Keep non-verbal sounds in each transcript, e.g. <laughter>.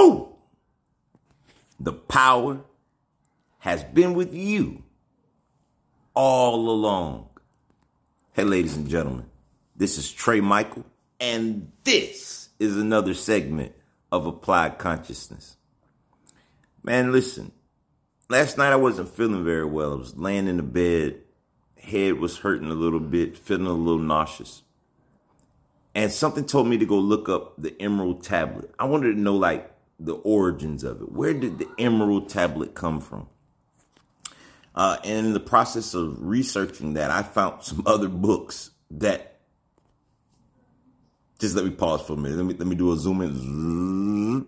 Woo! The power has been with you all along. Hey, ladies and gentlemen, this is Trai Michael, and this is another segment of Applied Consciousness. Man, listen, last night I wasn't feeling very well. I was laying in the bed, head was hurting a little bit, feeling a little nauseous. And something told me to go look up the Emerald Tablet. I wanted to know, like, the origins of it. Where did the Emerald Tablet come from? Uh, and in the process of researching that, I found some other books that. Just let me pause for a minute. Let me let me do a zoom in.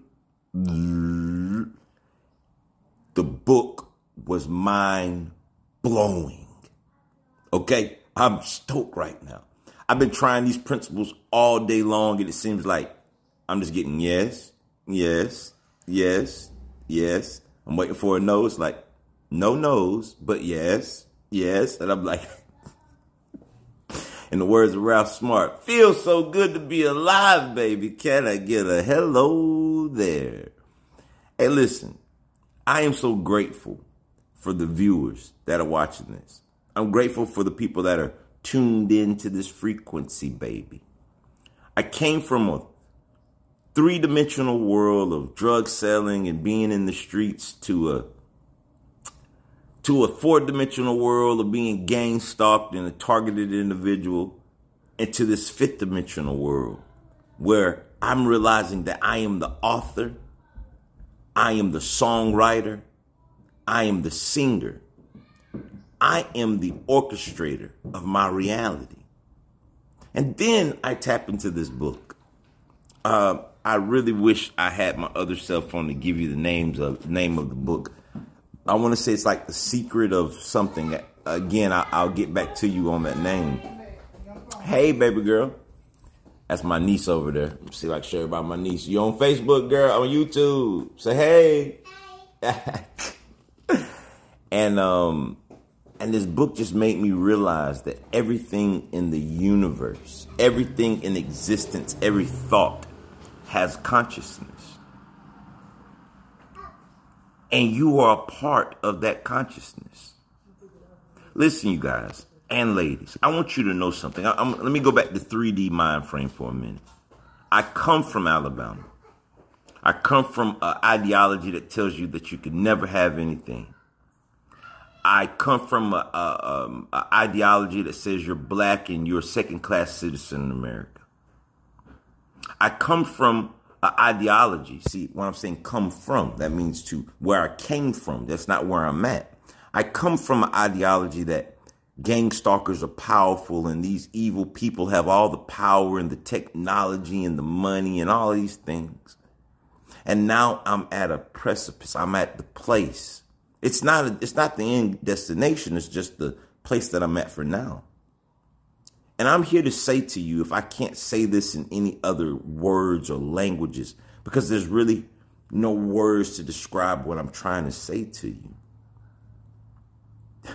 The book was mind blowing. Okay, I'm stoked right now. I've been trying these principles all day long, and it seems like I'm just getting yes, yes, yes, yes. I'm waiting for a noes, like no noes, but yes, yes. And I'm like, <laughs> in the words of Ralph Smart, feels so good to be alive, baby. Can I get a hello there? Hey, listen, I am so grateful for the viewers that are watching this. I'm grateful for the people that are tuned into this frequency, baby. I came from a three dimensional world of drug selling and being in the streets to a to a four dimensional world of being gang stalked and a targeted individual into this fifth dimensional world where I'm realizing that I am the author, I am the songwriter, I am the singer, I am the orchestrator of my reality. And then I tap into this book. Uh, I really wish I had my other cell phone to give you the names of name of the book. I want to say it's like the secret of something. Again, I, will get back to you on that name. Hey, baby girl. That's my niece over there. See like share about my niece. You on Facebook, girl? On YouTube? Say hey. <laughs> and um, and this book just made me realize that everything in the universe, everything in existence, every thought has consciousness. And you are a part of that consciousness. Listen, you guys and ladies, I want you to know something. I, let me go back to 3D mind frame for a minute. I come from Alabama. I come from an ideology that tells you that you can never have anything. I come from an um, ideology that says you're black and you're a second class citizen in America. I come from an ideology. See, when I'm saying come from, that means to where I came from. That's not where I'm at. I come from an ideology that gang stalkers are powerful and these evil people have all the power and the technology and the money and all these things. And now I'm at a precipice. I'm at the place. It's not a, it's not the end destination. It's just the place that I'm at for now. And I'm here to say to you, if I can't say this in any other words or languages, because there's really no words to describe what I'm trying to say to you. <sighs>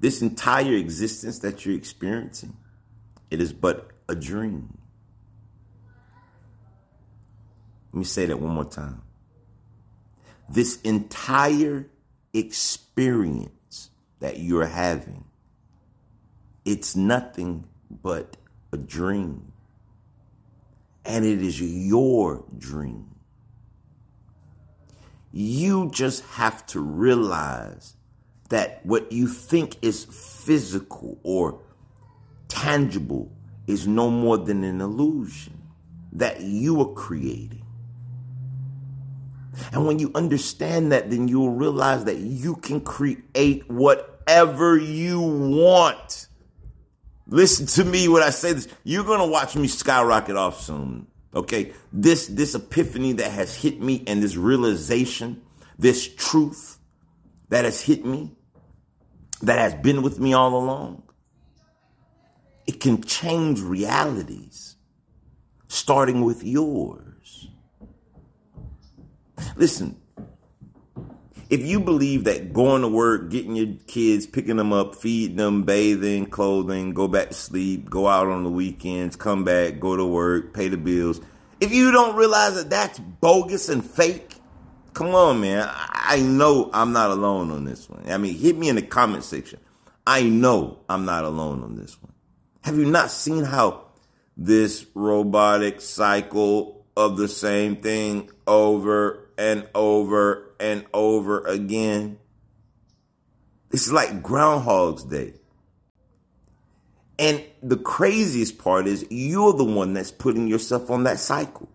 this entire existence that you're experiencing, it is but a dream. Let me say that one more time. This entire experience that you're having it's nothing but a dream. And it is your dream. You just have to realize that what you think is physical or tangible is no more than an illusion that you are creating. And when you understand that, then you'll realize that you can create whatever you want. Listen to me when I say this. You're going to watch me skyrocket off soon. Okay. This, this epiphany that has hit me and this realization, this truth that has hit me, that has been with me all along, it can change realities, starting with yours. Listen, if you believe that going to work, getting your kids, picking them up, feeding them, bathing, clothing, go back to sleep, go out on the weekends, come back, go to work, pay the bills, If you don't realize that that's bogus and fake, come on, man. I know I'm not alone on this one. I mean, hit me in the comment section. I know I'm not alone on this one. Have you not seen how this robotic cycle of the same thing over and over and over again? It's like Groundhog's Day. And the craziest part is you're the one that's putting yourself on that cycle.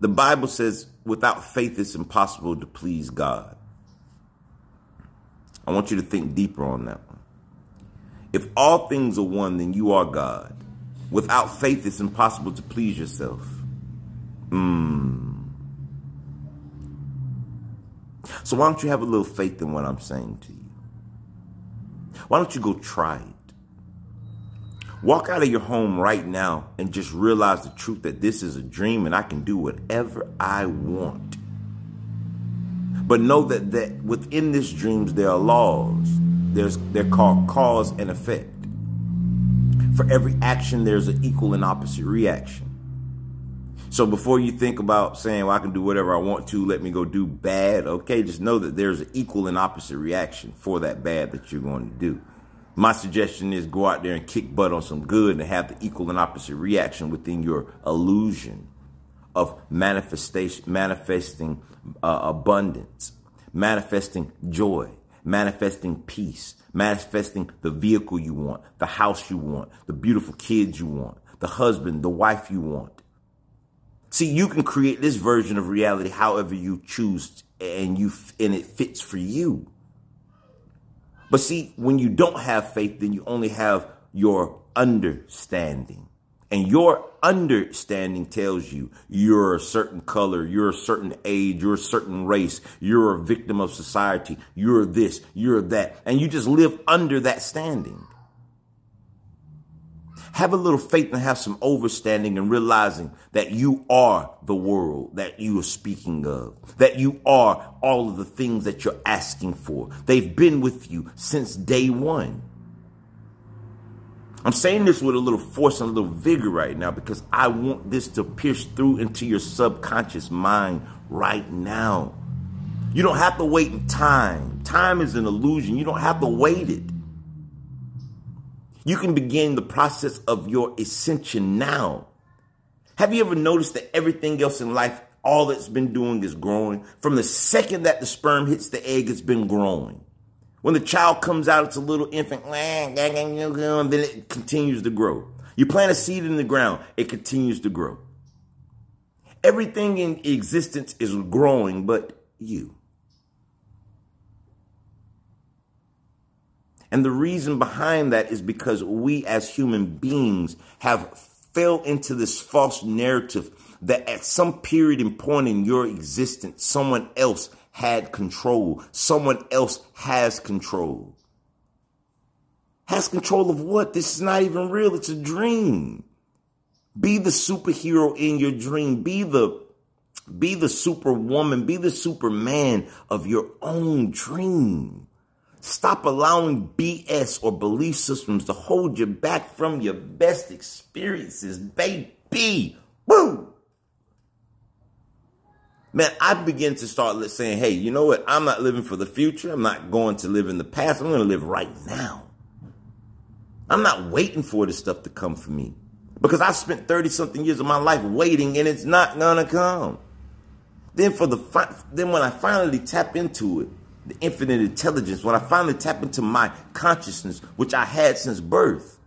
The Bible says without faith it's impossible to please God. I want you to think deeper on that one. If all things are one, then you are God. Without faith, it's impossible to please yourself. Hmm. So why don't you have a little faith in what I'm saying to you? Why don't you go try it? Walk out of your home right now and just realize the truth that this is a dream and I can do whatever I want. But know that, that within this dreams there are laws. There's they're called cause and effect. For every action, there's an equal and opposite reaction. So before you think about saying, well, I can do whatever I want to, let me go do bad, okay, just know that there's an equal and opposite reaction for that bad that you're going to do. My suggestion is go out there and kick butt on some good and have the equal and opposite reaction within your illusion of manifestation, manifesting uh, abundance, manifesting joy, manifesting peace, manifesting the vehicle you want, the house you want, the beautiful kids you want, the husband, the wife you want See, you can create this version of reality however you choose and you and it fits for you. But see, when you don't have faith, then you only have your understanding. And your understanding tells you you're a certain color, you're a certain age, you're a certain race, you're a victim of society, you're this, you're that. And you just live under that standing. Have a little faith and have some overstanding and realizing that you are the world that you are speaking of, that you are all of the things that you're asking for. They've been with you since day one. I'm saying this with a little force and a little vigor right now because I want this to pierce through into your subconscious mind right now. You don't have to wait in time. Time is an illusion. You don't have to wait it. You can begin the process of your ascension now. Have you ever noticed that everything else in life, all it's been doing is growing? From the second that the sperm hits the egg, it's been growing. When the child comes out, it's a little infant, and then it continues to grow. You plant a seed in the ground, it continues to grow. Everything in existence is growing but you. And the reason behind that is because we as human beings have fell into this false narrative that at some period and point in your existence, someone else had control. Someone else has control. Has control of what? This is not even real. It's a dream. Be the superhero in your dream. Be the be the superwoman. Be the superman of your own dream. Stop allowing BS or belief systems to hold you back from your best experiences, baby. Woo! Man, I begin to start saying, hey, you know what? I'm not living for the future. I'm not going to live in the past. I'm going to live right now. I'm not waiting for this stuff to come for me because I spent 30 something years of my life waiting and it's not going to come. Then for the, then when I finally tap into it, the infinite intelligence, when I finally tap into my consciousness, which I had since birth,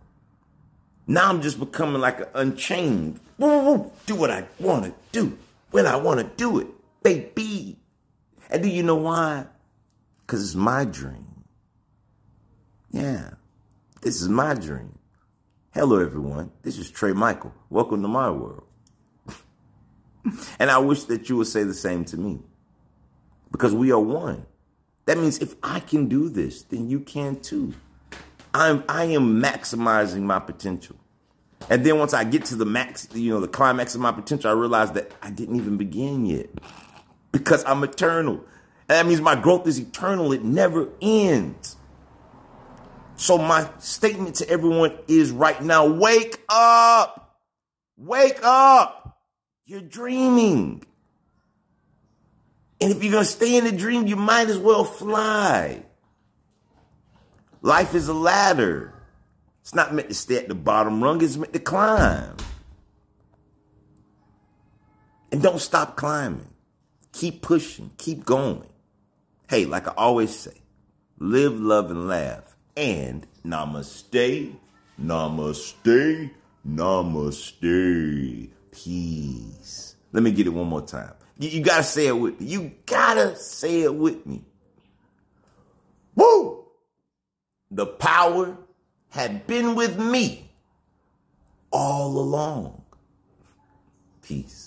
now I'm just becoming like an unchained. Do what I want to do when I want to do it, baby. And do you know why? Because it's my dream. Yeah, this is my dream. Hello, everyone. This is Trai Michael. Welcome to my world. <laughs> and I wish that you would say the same to me because we are one. That means if I can do this, then you can too. I'm I am maximizing my potential. And then once I get to the max, you know, the climax of my potential, I realize that I didn't even begin yet. Because I'm eternal. And that means my growth is eternal. It never ends. So my statement to everyone is right now, wake up. Wake up. You're dreaming. And if you're going to stay in the dream, you might as well fly. Life is a ladder. It's not meant to stay at the bottom rung, it's meant to climb. And don't stop climbing. Keep pushing, keep going. Hey, like I always say, live, love, and laugh. And namaste, namaste, namaste. Peace. Let me get it one more time. You, you gotta say it with me. You gotta say it with me. Woo! The power had been with me all along. Peace.